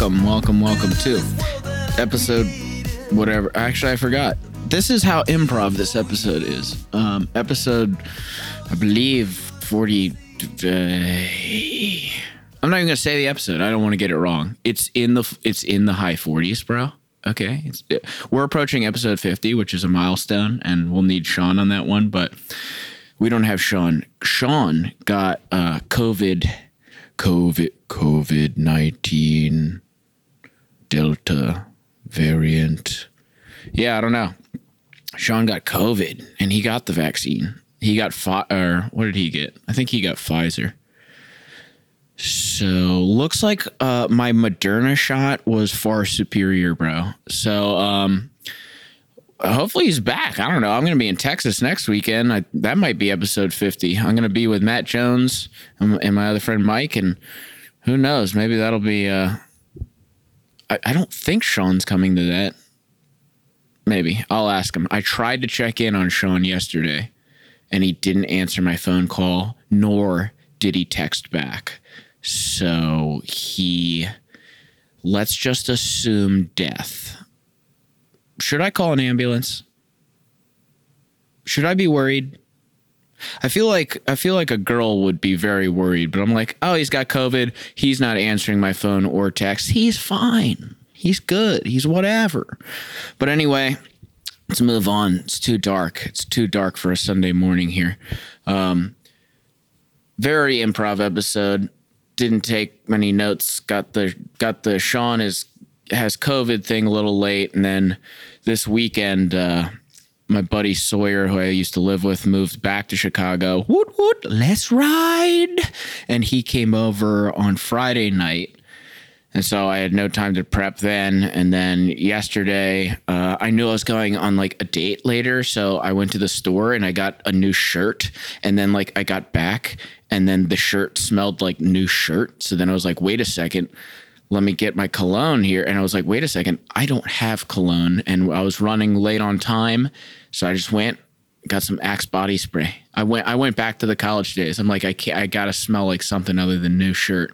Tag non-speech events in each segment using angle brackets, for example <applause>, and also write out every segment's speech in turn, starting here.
welcome, welcome, welcome to episode whatever. Actually, I forgot. This is how improv this episode is. Um, episode, I believe, 40. Uh, I'm not even gonna say the episode. I don't want to get it wrong. It's in the it's in the high 40s, bro. Okay, it's, we're approaching episode 50, which is a milestone, and we'll need Sean on that one. But we don't have Sean. Sean got uh, COVID, COVID, COVID 19, Delta variant. Yeah, I don't know. Sean got COVID, and he got the vaccine. He got fi- or what did he get? I think he got Pfizer. So looks like uh, my Moderna shot was far superior, bro. So um, hopefully he's back. I don't know. I'm going to be in Texas next weekend. I, that might be episode 50. I'm going to be with Matt Jones and, and my other friend Mike, and who knows? Maybe that'll be. Uh, I, I don't think Sean's coming to that. Maybe I'll ask him. I tried to check in on Sean yesterday, and he didn't answer my phone call, nor did he text back. So he, let's just assume death. Should I call an ambulance? Should I be worried? I feel like I feel like a girl would be very worried, but I'm like, oh, he's got COVID. He's not answering my phone or text. He's fine. He's good. He's whatever. But anyway, let's move on. It's too dark. It's too dark for a Sunday morning here. Um, very improv episode. Didn't take many notes. Got the got the Sean is has COVID thing a little late, and then this weekend, uh, my buddy Sawyer, who I used to live with, moved back to Chicago. Woot woot, let's ride! And he came over on Friday night. And so I had no time to prep then. And then yesterday, uh, I knew I was going on like a date later. So I went to the store and I got a new shirt. And then, like, I got back and then the shirt smelled like new shirt. So then I was like, wait a second, let me get my cologne here. And I was like, wait a second, I don't have cologne. And I was running late on time. So I just went, got some Axe body spray. I went I went back to the college days. I'm like, I can't I gotta smell like something other than new shirt.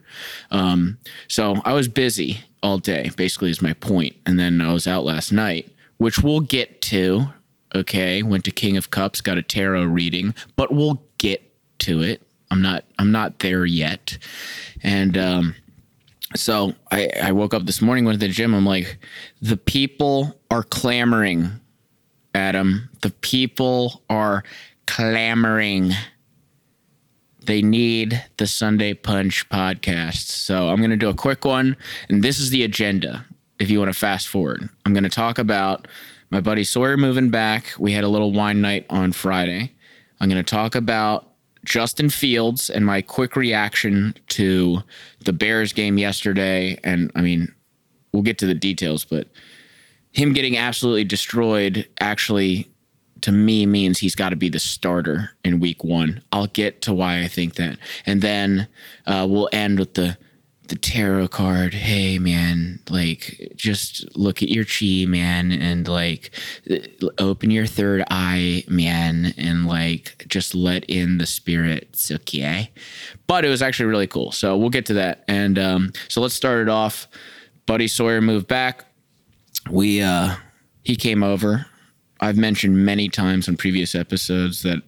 Um, so I was busy all day, basically is my point. And then I was out last night, which we'll get to. Okay. Went to King of Cups, got a tarot reading, but we'll get to it. I'm not I'm not there yet. And um so I, I woke up this morning, went to the gym. I'm like, the people are clamoring, Adam. The people are clamoring. They need the Sunday Punch podcast. So I'm going to do a quick one. And this is the agenda if you want to fast forward. I'm going to talk about my buddy Sawyer moving back. We had a little wine night on Friday. I'm going to talk about Justin Fields and my quick reaction to the Bears game yesterday. And I mean, we'll get to the details, but him getting absolutely destroyed actually to me means he's got to be the starter in week one. I'll get to why I think that. And then uh, we'll end with the the tarot card. Hey man, like just look at your chi, man, and like open your third eye, man, and like just let in the spirits, okay? But it was actually really cool. So we'll get to that. And um, so let's start it off. Buddy Sawyer moved back. We uh he came over. I've mentioned many times on previous episodes that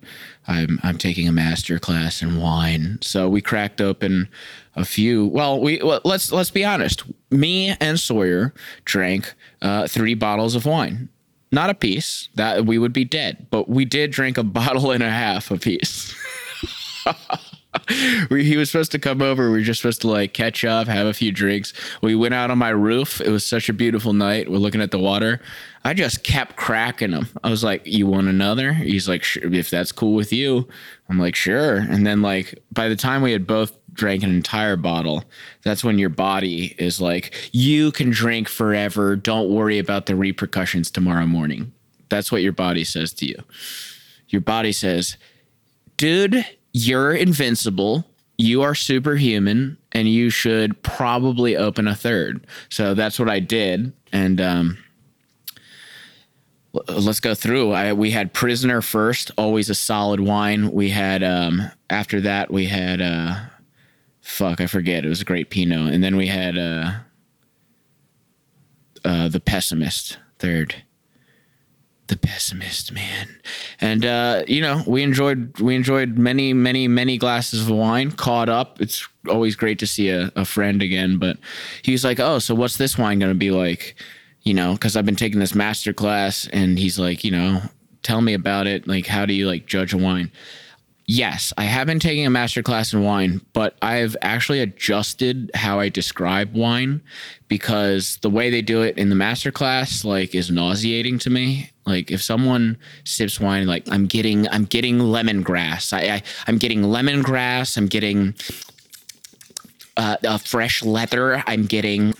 I'm I'm taking a master class in wine. So we cracked open a few. Well, we well, let's let's be honest. Me and Sawyer drank uh, three bottles of wine, not a piece. That we would be dead, but we did drink a <laughs> bottle and a half a piece. <laughs> <laughs> we, he was supposed to come over. We were just supposed to like catch up, have a few drinks. We went out on my roof. It was such a beautiful night. We're looking at the water. I just kept cracking him. I was like, "You want another?" He's like, sure, "If that's cool with you." I'm like, "Sure." And then like by the time we had both drank an entire bottle, that's when your body is like, "You can drink forever. Don't worry about the repercussions tomorrow morning." That's what your body says to you. Your body says, "Dude, you're invincible. you are superhuman and you should probably open a third. So that's what I did. And um, let's go through. I, we had Prisoner first, always a solid wine. We had, um, after that, we had, uh, fuck, I forget. It was a great Pinot. And then we had uh, uh, The Pessimist third the pessimist man. And uh, you know we enjoyed we enjoyed many many many glasses of wine caught up. It's always great to see a, a friend again but he was like oh so what's this wine going to be like? You know because i've been taking this master class and he's like you know tell me about it. Like how do you like judge a wine? Yes, I have been taking a master class in wine, but I've actually adjusted how I describe wine because the way they do it in the master class like is nauseating to me. Like if someone sips wine, like I'm getting I'm getting lemongrass. I, I I'm getting lemongrass. I'm getting uh, a fresh leather. I'm getting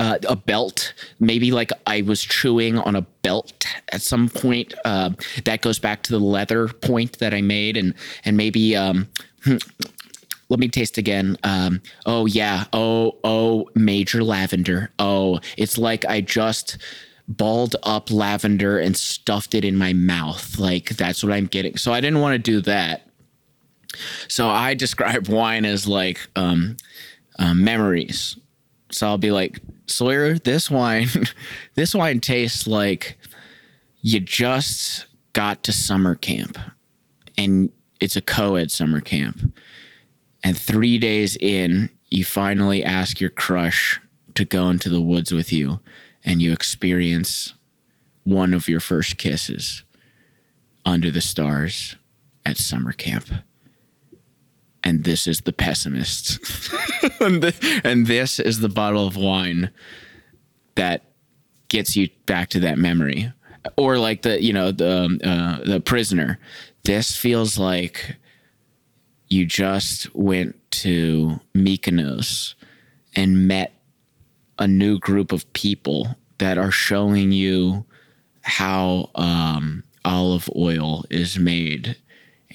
uh, a belt, maybe like I was chewing on a belt at some point. Uh, that goes back to the leather point that I made, and and maybe um, hmm, let me taste again. Um, oh yeah, oh oh, major lavender. Oh, it's like I just balled up lavender and stuffed it in my mouth. Like that's what I'm getting. So I didn't want to do that. So I <laughs> describe wine as like um, uh, memories. So I'll be like, Sawyer, this wine, <laughs> this wine tastes like you just got to summer camp and it's a co-ed summer camp. And three days in, you finally ask your crush to go into the woods with you and you experience one of your first kisses under the stars at summer camp and this is the pessimist. <laughs> and, the, and this is the bottle of wine that gets you back to that memory. Or like the, you know, the um, uh, the prisoner. This feels like you just went to Mykonos and met a new group of people that are showing you how um, olive oil is made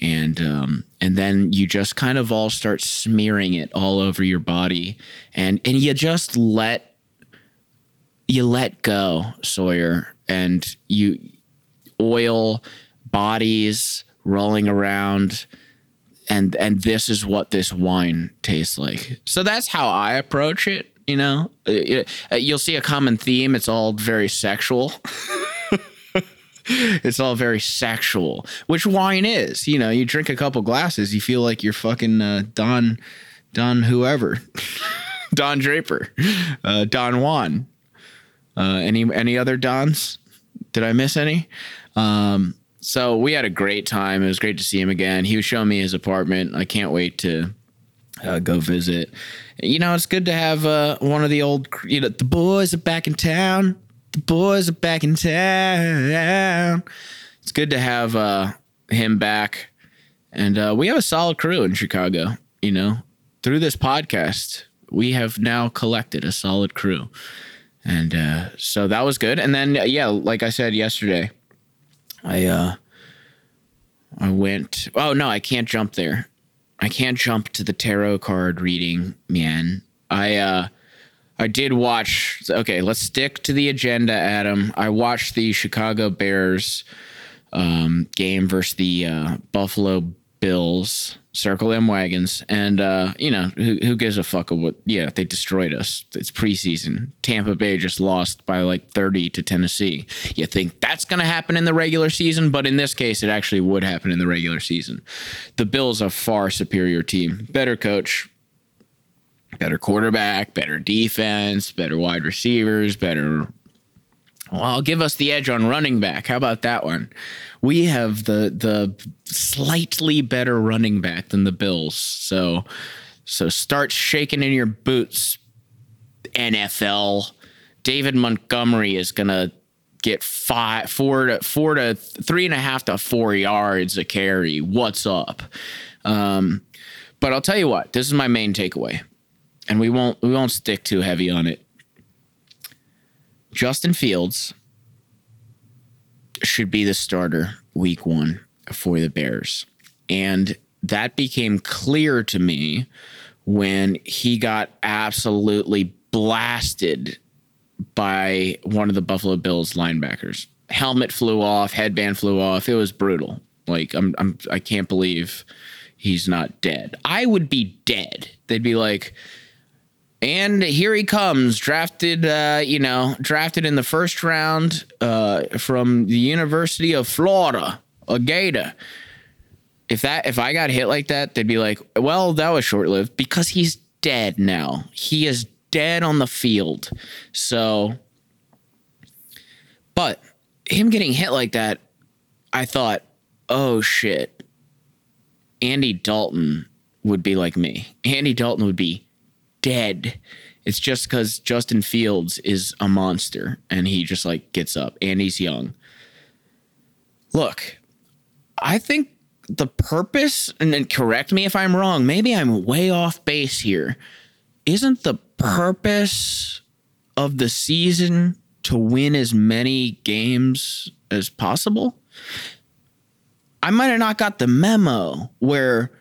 and um, and then you just kind of all start smearing it all over your body, and and you just let you let go, Sawyer, and you oil bodies rolling around and and this is what this wine tastes like. So that's how I approach it. You know, uh, uh, you'll see a common theme. It's all very sexual. <laughs> it's all very sexual, which wine is. You know, you drink a couple glasses, you feel like you're fucking uh, Don, Don whoever, <laughs> Don Draper, uh, Don Juan. Uh, any any other Dons? Did I miss any? Um, so we had a great time. It was great to see him again. He was showing me his apartment. I can't wait to uh, go visit. You know, it's good to have uh, one of the old, you know, the boys are back in town the boys are back in town. It's good to have uh, him back. And uh, we have a solid crew in Chicago. You know, through this podcast, we have now collected a solid crew. And uh, so that was good. And then, yeah, like I said yesterday, I, uh, I went, oh no, I can't jump there. I can't jump to the tarot card reading, man. I, uh, I did watch. Okay, let's stick to the agenda, Adam. I watched the Chicago Bears um, game versus the uh, Buffalo Bills. Circle them wagons, and uh, you know who, who gives a fuck of what? Yeah, they destroyed us. It's preseason. Tampa Bay just lost by like thirty to Tennessee. You think that's going to happen in the regular season, but in this case, it actually would happen in the regular season. The Bills are far superior team, better coach, better quarterback, better defense, better wide receivers, better. Well, give us the edge on running back. How about that one? We have the the slightly better running back than the Bills. So so start shaking in your boots, NFL. David Montgomery is gonna get five, four to four to three and a half to four yards a carry. What's up? Um, but I'll tell you what. This is my main takeaway and we won't we won't stick too heavy on it. Justin Fields should be the starter week 1 for the Bears. And that became clear to me when he got absolutely blasted by one of the Buffalo Bills linebackers. Helmet flew off, headband flew off. It was brutal. Like I'm, I'm I can't believe he's not dead. I would be dead. They'd be like, and here he comes, drafted, uh, you know, drafted in the first round uh, from the University of Florida, a Gator. If that, if I got hit like that, they'd be like, well, that was short lived because he's dead now. He is dead on the field. So, but him getting hit like that, I thought, oh shit, Andy Dalton would be like me. Andy Dalton would be dead. It's just because Justin Fields is a monster and he just like gets up and he's young. Look, I think the purpose, and then correct me if I'm wrong, maybe I'm way off base here. Isn't the purpose of the season to win as many games as possible? I might have not got the memo where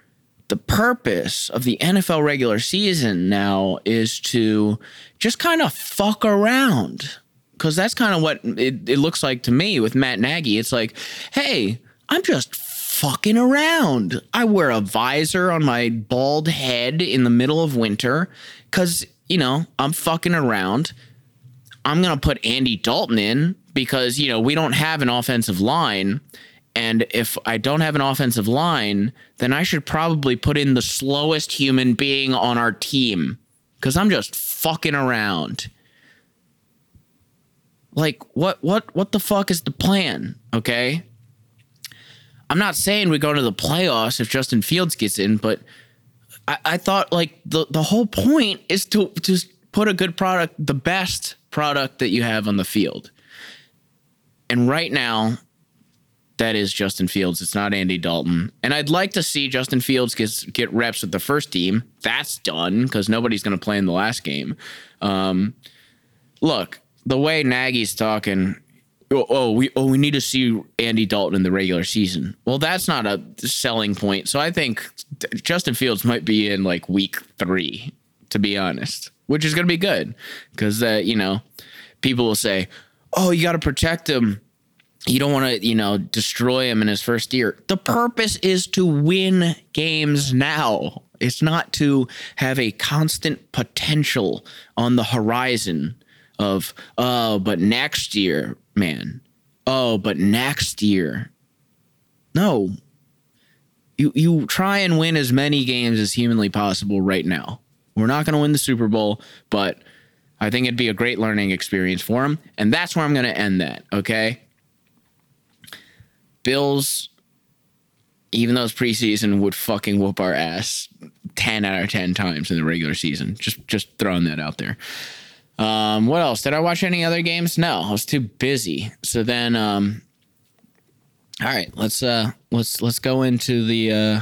the purpose of the NFL regular season now is to just kind of fuck around. Because that's kind of what it, it looks like to me with Matt Nagy. It's like, hey, I'm just fucking around. I wear a visor on my bald head in the middle of winter because, you know, I'm fucking around. I'm going to put Andy Dalton in because, you know, we don't have an offensive line. And if I don't have an offensive line, then I should probably put in the slowest human being on our team because I'm just fucking around. Like what what what the fuck is the plan? Okay. I'm not saying we go to the playoffs if Justin Fields gets in, but I, I thought like the, the whole point is to just put a good product, the best product that you have on the field. And right now, that is Justin Fields. It's not Andy Dalton. And I'd like to see Justin Fields get, get reps with the first team. That's done because nobody's going to play in the last game. Um, look, the way Nagy's talking, oh, we oh we need to see Andy Dalton in the regular season. Well, that's not a selling point. So I think Justin Fields might be in like week three, to be honest, which is going to be good because uh, you know people will say, oh, you got to protect him you don't want to, you know, destroy him in his first year. The purpose is to win games now. It's not to have a constant potential on the horizon of, oh, but next year, man. Oh, but next year. No. You you try and win as many games as humanly possible right now. We're not going to win the Super Bowl, but I think it'd be a great learning experience for him, and that's where I'm going to end that, okay? Bills, even though it's preseason, would fucking whoop our ass ten out of ten times in the regular season. Just just throwing that out there. Um, what else? Did I watch any other games? No, I was too busy. So then, um, all right, let's uh, let's let's go into the uh,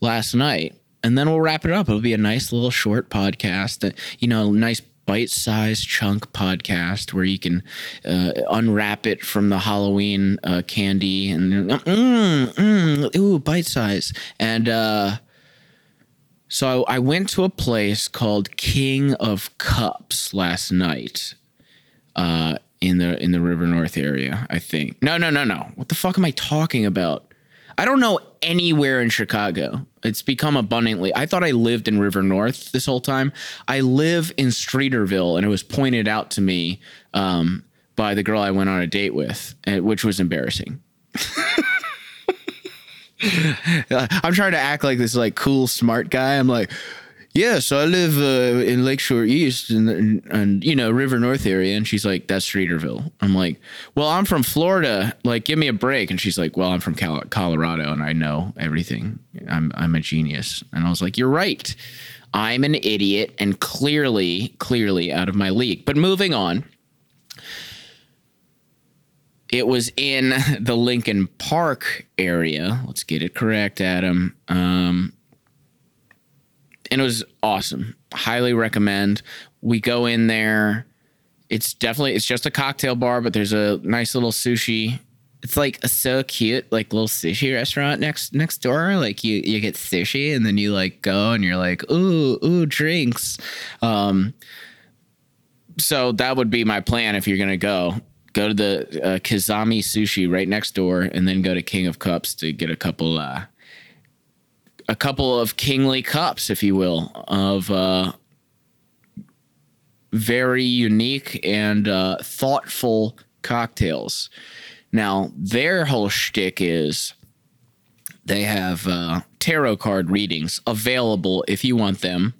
last night, and then we'll wrap it up. It'll be a nice little short podcast. That you know, nice bite-sized chunk podcast where you can uh, unwrap it from the Halloween uh, candy and mm, mm, ooh bite size and uh, so I went to a place called King of Cups last night uh, in the in the River North area I think no no no no what the fuck am I talking about I don't know anywhere in Chicago. It's become abundantly. I thought I lived in River North this whole time. I live in Streeterville, and it was pointed out to me um, by the girl I went on a date with, which was embarrassing. <laughs> I'm trying to act like this like cool smart guy. I'm like, yeah, so I live uh, in Lakeshore East and, and, you know River North area, and she's like, that's Streeterville. I'm like, well, I'm from Florida. Like, give me a break. And she's like, well, I'm from Cal- Colorado, and I know everything. I'm I'm a genius. And I was like, you're right. I'm an idiot and clearly, clearly out of my league. But moving on. It was in <laughs> the Lincoln Park area. Let's get it correct, Adam. Um, and it was awesome. Highly recommend. We go in there. It's definitely it's just a cocktail bar, but there's a nice little sushi it's like a so cute, like little sushi restaurant next next door. Like you you get sushi and then you like go and you're like, ooh, ooh, drinks. Um so that would be my plan if you're gonna go. Go to the uh, Kizami Sushi right next door, and then go to King of Cups to get a couple, uh, a couple of kingly cups, if you will, of uh, very unique and uh, thoughtful cocktails. Now, their whole shtick is they have uh, tarot card readings available if you want them.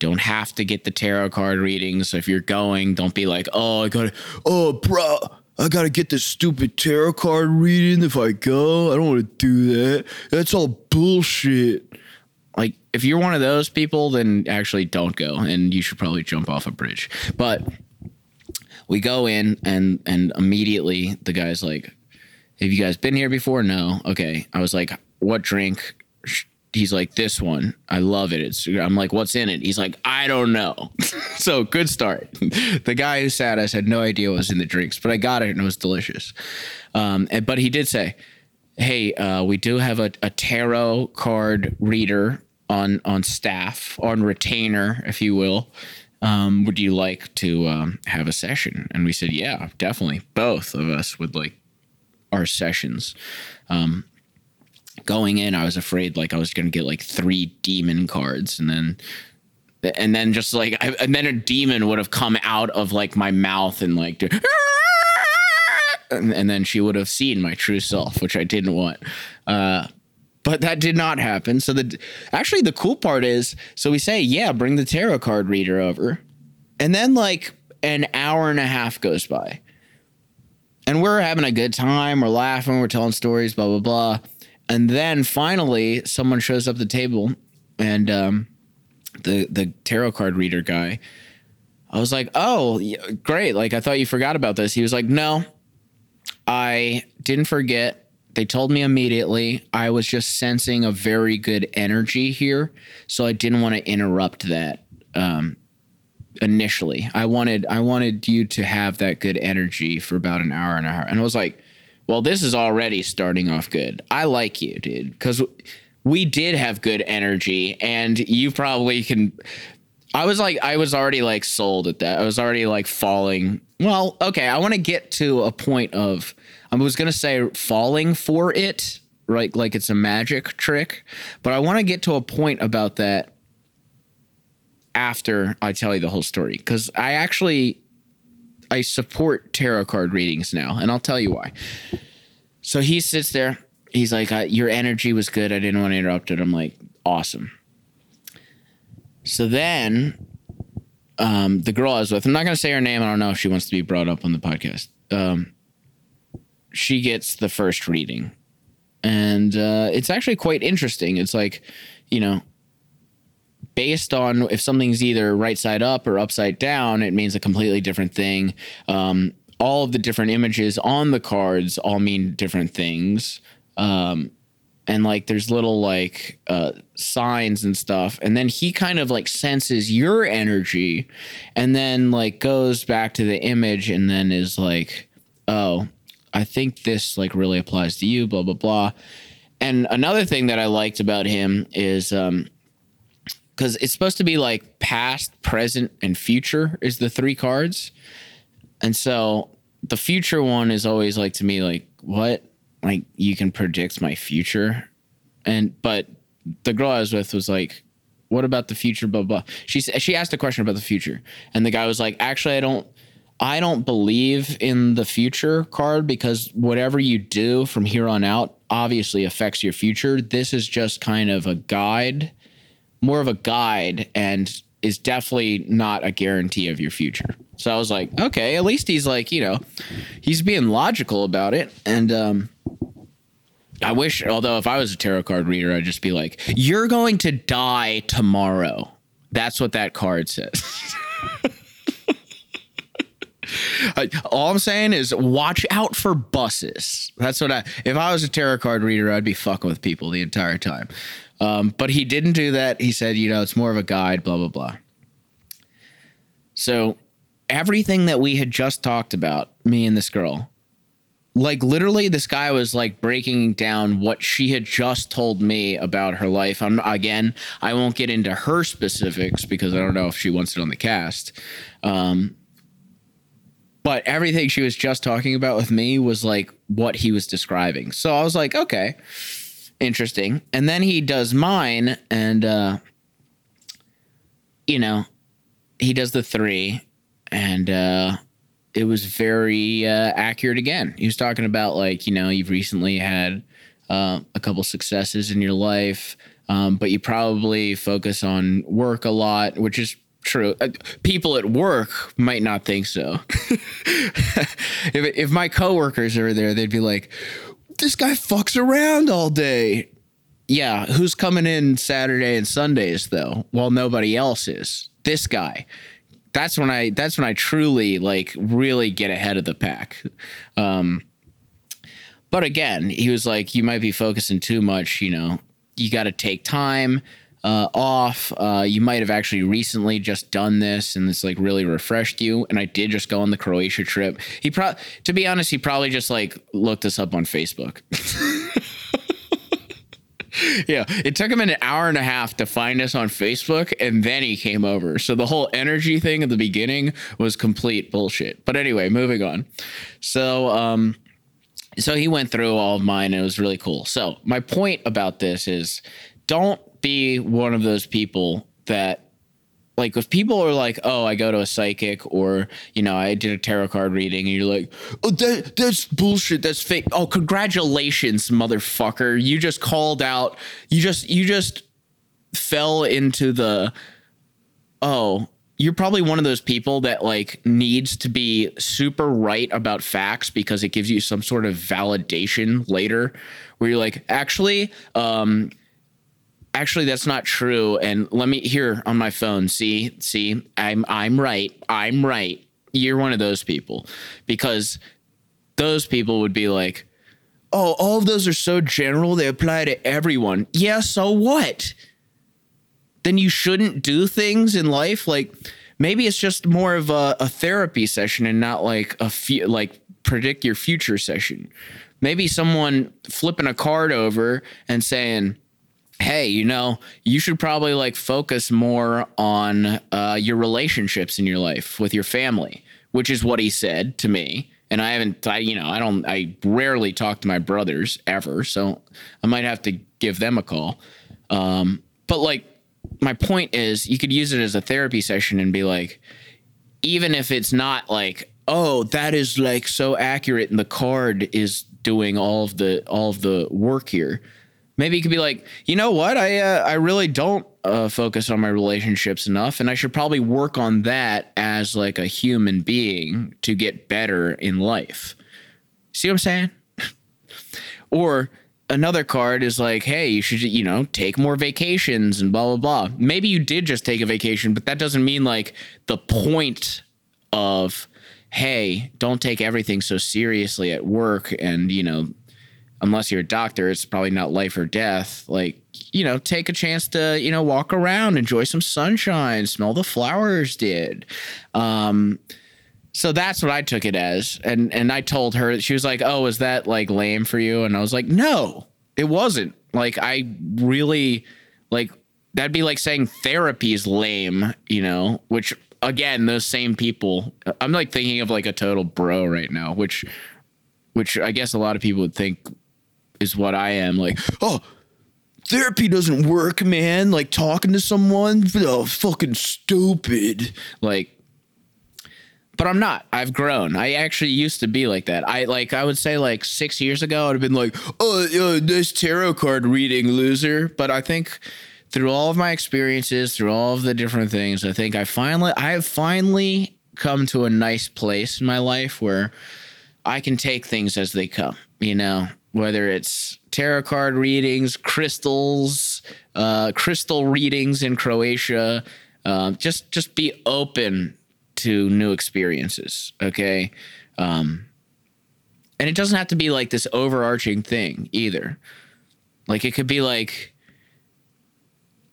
Don't have to get the tarot card readings. So if you're going, don't be like, oh, I gotta, oh, bro, I gotta get this stupid tarot card reading if I go. I don't want to do that. That's all bullshit. Like, if you're one of those people, then actually don't go, and you should probably jump off a bridge. But we go in and and immediately the guy's like have you guys been here before no okay i was like what drink he's like this one i love it it's i'm like what's in it he's like i don't know <laughs> so good start <laughs> the guy who sat us had no idea what was in the drinks but i got it and it was delicious um, and, but he did say hey uh, we do have a, a tarot card reader on on staff on retainer if you will um, would you like to um, have a session? And we said, yeah, definitely. Both of us would like our sessions. Um, going in, I was afraid like I was going to get like three demon cards and then and then just like I, and then a demon would have come out of like my mouth and like and, and, then she would have seen my true self which i didn't want uh, but that did not happen. So the actually the cool part is so we say, yeah, bring the tarot card reader over. And then like an hour and a half goes by. And we're having a good time, we're laughing, we're telling stories, blah blah blah. And then finally someone shows up the table and um, the the tarot card reader guy I was like, "Oh, great. Like I thought you forgot about this." He was like, "No. I didn't forget they told me immediately. I was just sensing a very good energy here, so I didn't want to interrupt that. Um, initially, I wanted I wanted you to have that good energy for about an hour and a half, and I was like, "Well, this is already starting off good. I like you, dude, because we did have good energy, and you probably can." I was like, I was already like sold at that. I was already like falling. Well, okay, I want to get to a point of I was gonna say falling for it, right? Like it's a magic trick, but I want to get to a point about that after I tell you the whole story because I actually I support tarot card readings now, and I'll tell you why. So he sits there. He's like, "Your energy was good. I didn't want to interrupt it." I'm like, "Awesome." So then, um, the girl I was with, I'm not going to say her name. I don't know if she wants to be brought up on the podcast. Um, she gets the first reading. And uh, it's actually quite interesting. It's like, you know, based on if something's either right side up or upside down, it means a completely different thing. Um, all of the different images on the cards all mean different things. Um, and like there's little like uh, signs and stuff and then he kind of like senses your energy and then like goes back to the image and then is like oh I think this like really applies to you, blah blah blah. And another thing that I liked about him is um because it's supposed to be like past, present, and future is the three cards. And so the future one is always like to me like what? Like you can predict my future. And but the girl I was with was like, what about the future? Blah blah. She she asked a question about the future, and the guy was like, actually, I don't. I don't believe in the future card because whatever you do from here on out obviously affects your future. This is just kind of a guide, more of a guide, and is definitely not a guarantee of your future. So I was like, okay, at least he's like, you know, he's being logical about it. And um, I wish, although if I was a tarot card reader, I'd just be like, you're going to die tomorrow. That's what that card says. <laughs> all I'm saying is watch out for buses. That's what I. If I was a tarot card reader, I'd be fucking with people the entire time. Um, but he didn't do that. He said, you know, it's more of a guide. Blah blah blah. So everything that we had just talked about, me and this girl, like literally this guy was like breaking down what she had just told me about her life i'm again i won't get into her specifics because i don't know if she wants it on the cast um but everything she was just talking about with me was like what he was describing so i was like okay interesting and then he does mine and uh you know he does the three and uh it was very uh, accurate again. He was talking about like, you know, you've recently had uh, a couple successes in your life, um, but you probably focus on work a lot, which is true. Uh, people at work might not think so. <laughs> if, if my coworkers are there, they'd be like, this guy fucks around all day. Yeah, who's coming in Saturday and Sundays though? While nobody else is. This guy that's when I that's when I truly like really get ahead of the pack. Um, but again, he was like, you might be focusing too much. You know, you got to take time uh, off. Uh, you might have actually recently just done this, and this like really refreshed you. And I did just go on the Croatia trip. He probably, to be honest, he probably just like looked us up on Facebook. <laughs> yeah, it took him an hour and a half to find us on Facebook, and then he came over. So the whole energy thing at the beginning was complete bullshit. But anyway, moving on. So, um, so he went through all of mine, and it was really cool. So my point about this is, don't be one of those people that like if people are like, "Oh, I go to a psychic," or you know, I did a tarot card reading, and you're like, "Oh, that that's bullshit. That's fake." Oh, congratulations, motherfucker! You just called out. You just you just fell into the. Oh, you're probably one of those people that like needs to be super right about facts because it gives you some sort of validation later where you're like actually um actually that's not true. And let me here on my phone see see i'm i'm right i'm right. You're one of those people. Because those people would be like oh all of those are so general they apply to everyone. Yeah so what? Then you shouldn't do things in life? Like maybe it's just more of a, a therapy session and not like a few like predict your future session. Maybe someone flipping a card over and saying hey, you know, you should probably like focus more on uh, your relationships in your life with your family, which is what he said to me. And I haven't, I, you know, I don't, I rarely talk to my brothers ever. So I might have to give them a call. Um, but like, my point is, you could use it as a therapy session and be like, even if it's not like, oh, that is like so accurate and the card is doing all of the all of the work here Maybe you could be like, you know what? I uh, I really don't uh, focus on my relationships enough, and I should probably work on that as like a human being to get better in life. See what I'm saying? <laughs> or another card is like, hey, you should you know take more vacations and blah blah blah. Maybe you did just take a vacation, but that doesn't mean like the point of hey, don't take everything so seriously at work and you know unless you're a doctor, it's probably not life or death. Like, you know, take a chance to, you know, walk around, enjoy some sunshine, smell the flowers did. Um, so that's what I took it as. And and I told her she was like, "Oh, is that like lame for you?" And I was like, "No, it wasn't. Like I really like that'd be like saying therapy is lame, you know, which again, those same people I'm like thinking of like a total bro right now, which which I guess a lot of people would think is what I am. Like, oh, therapy doesn't work, man. Like talking to someone, oh, fucking stupid. Like, but I'm not. I've grown. I actually used to be like that. I like. I would say like six years ago, I'd have been like, oh, uh, this tarot card reading loser. But I think through all of my experiences, through all of the different things, I think I finally, I have finally come to a nice place in my life where I can take things as they come. You know, whether it's tarot card readings, crystals, uh, crystal readings in Croatia. Uh, just just be open to new experiences, okay? Um, and it doesn't have to be like this overarching thing either. Like it could be like,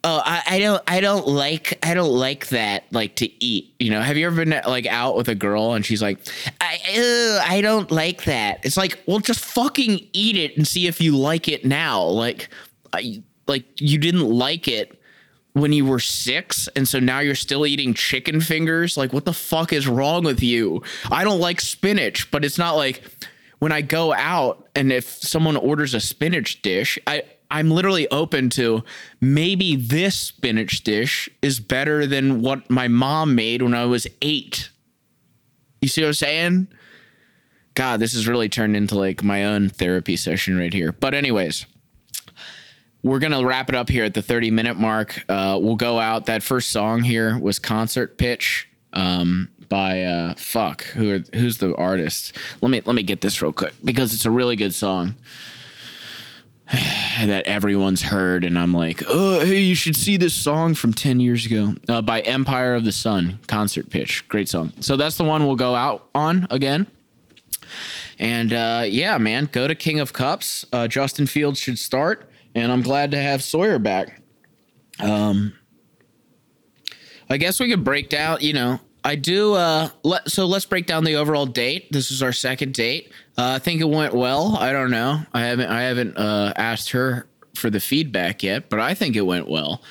oh, I, I don't, I don't like, I don't like that, like to eat. You know, have you ever been like out with a girl and she's like, I, uh, I don't like that. It's like, well, just fucking eat it and see if you like it now. Like, I, like you didn't like it when you were six and so now you're still eating chicken fingers like what the fuck is wrong with you i don't like spinach but it's not like when i go out and if someone orders a spinach dish i i'm literally open to maybe this spinach dish is better than what my mom made when i was eight you see what i'm saying god this has really turned into like my own therapy session right here but anyways we're gonna wrap it up here at the 30 minute mark. Uh, we'll go out. That first song here was "Concert Pitch" um, by uh, fuck. Who are, who's the artist? Let me let me get this real quick because it's a really good song <sighs> that everyone's heard, and I'm like, oh, hey, you should see this song from 10 years ago uh, by Empire of the Sun. Concert Pitch, great song. So that's the one we'll go out on again. And uh, yeah, man, go to King of Cups. Uh, Justin Fields should start and I'm glad to have Sawyer back. Um, I guess we could break down. You know, I do. Uh, let, so let's break down the overall date. This is our second date. Uh, I think it went well. I don't know. I haven't. I haven't uh, asked her for the feedback yet, but I think it went well.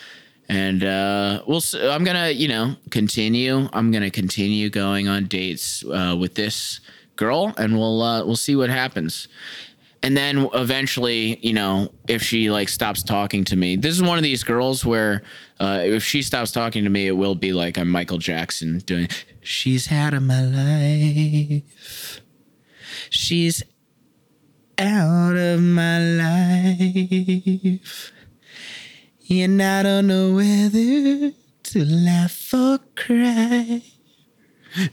And uh, we'll. I'm gonna, you know, continue. I'm gonna continue going on dates uh, with this girl, and we'll uh, we'll see what happens and then eventually you know if she like stops talking to me this is one of these girls where uh, if she stops talking to me it will be like i'm michael jackson doing she's out of my life. She's out of my life. And i don't know whether to laugh or cry.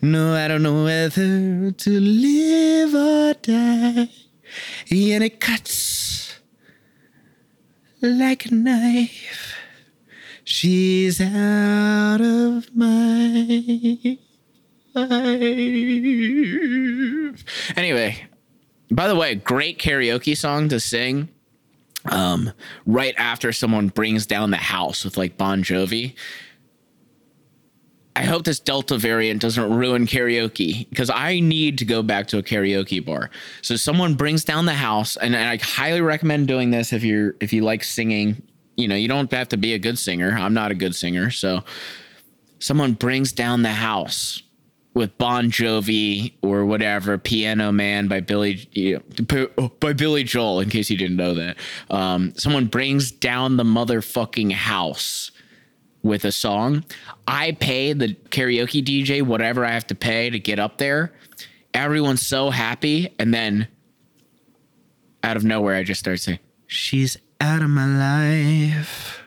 No i don't know whether to live or die and it cuts like a knife. She's out of my life. Anyway, by the way, great karaoke song to sing um, right after someone brings down the house with like Bon Jovi. I hope this Delta variant doesn't ruin karaoke because I need to go back to a karaoke bar. So someone brings down the house, and, and I highly recommend doing this if you're if you like singing. You know, you don't have to be a good singer. I'm not a good singer, so someone brings down the house with Bon Jovi or whatever, Piano Man by Billy you know, by Billy Joel. In case you didn't know that, um, someone brings down the motherfucking house with a song. I pay the karaoke DJ whatever I have to pay to get up there. Everyone's so happy. And then out of nowhere, I just start saying, She's out of my life.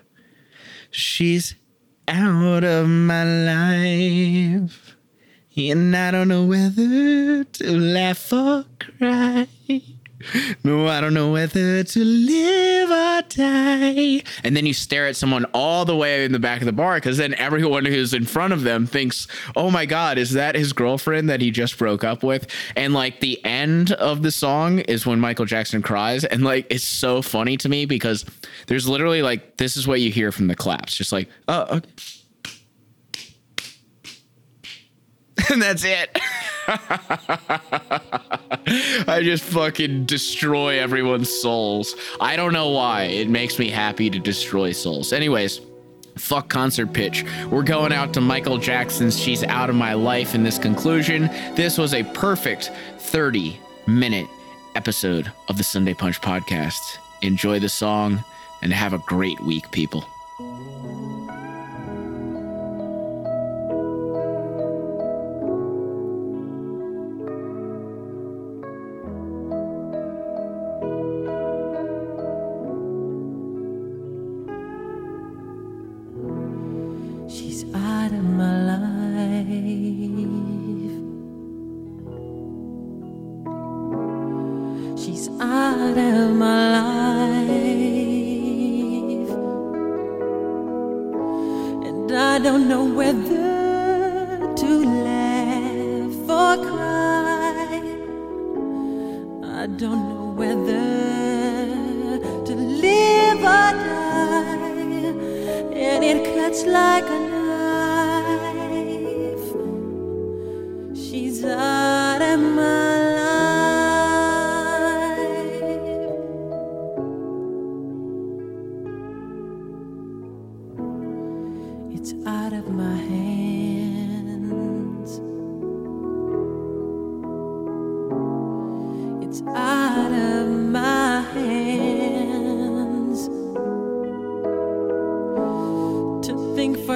She's out of my life. And I don't know whether to laugh or cry. No, I don't know whether to live or die. And then you stare at someone all the way in the back of the bar because then everyone who's in front of them thinks, oh my God, is that his girlfriend that he just broke up with? And like the end of the song is when Michael Jackson cries. And like it's so funny to me because there's literally like, this is what you hear from the claps, just like, oh, okay. <laughs> and that's it. <laughs> I just fucking destroy everyone's souls. I don't know why. It makes me happy to destroy souls. Anyways, fuck concert pitch. We're going out to Michael Jackson's She's Out of My Life in this conclusion. This was a perfect 30 minute episode of the Sunday Punch podcast. Enjoy the song and have a great week, people.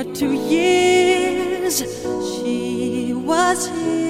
For two years she was here.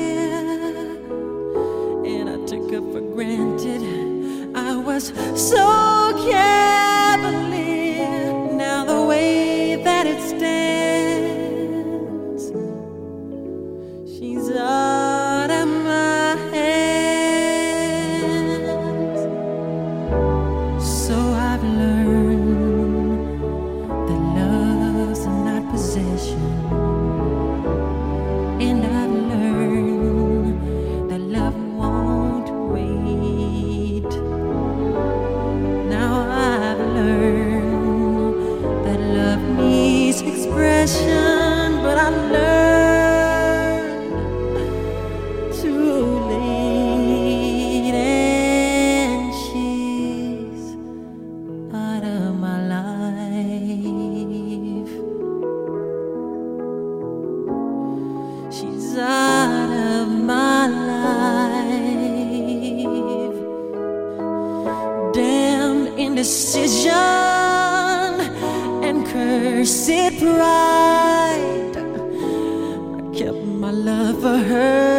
twisted pride. I kept my love for her.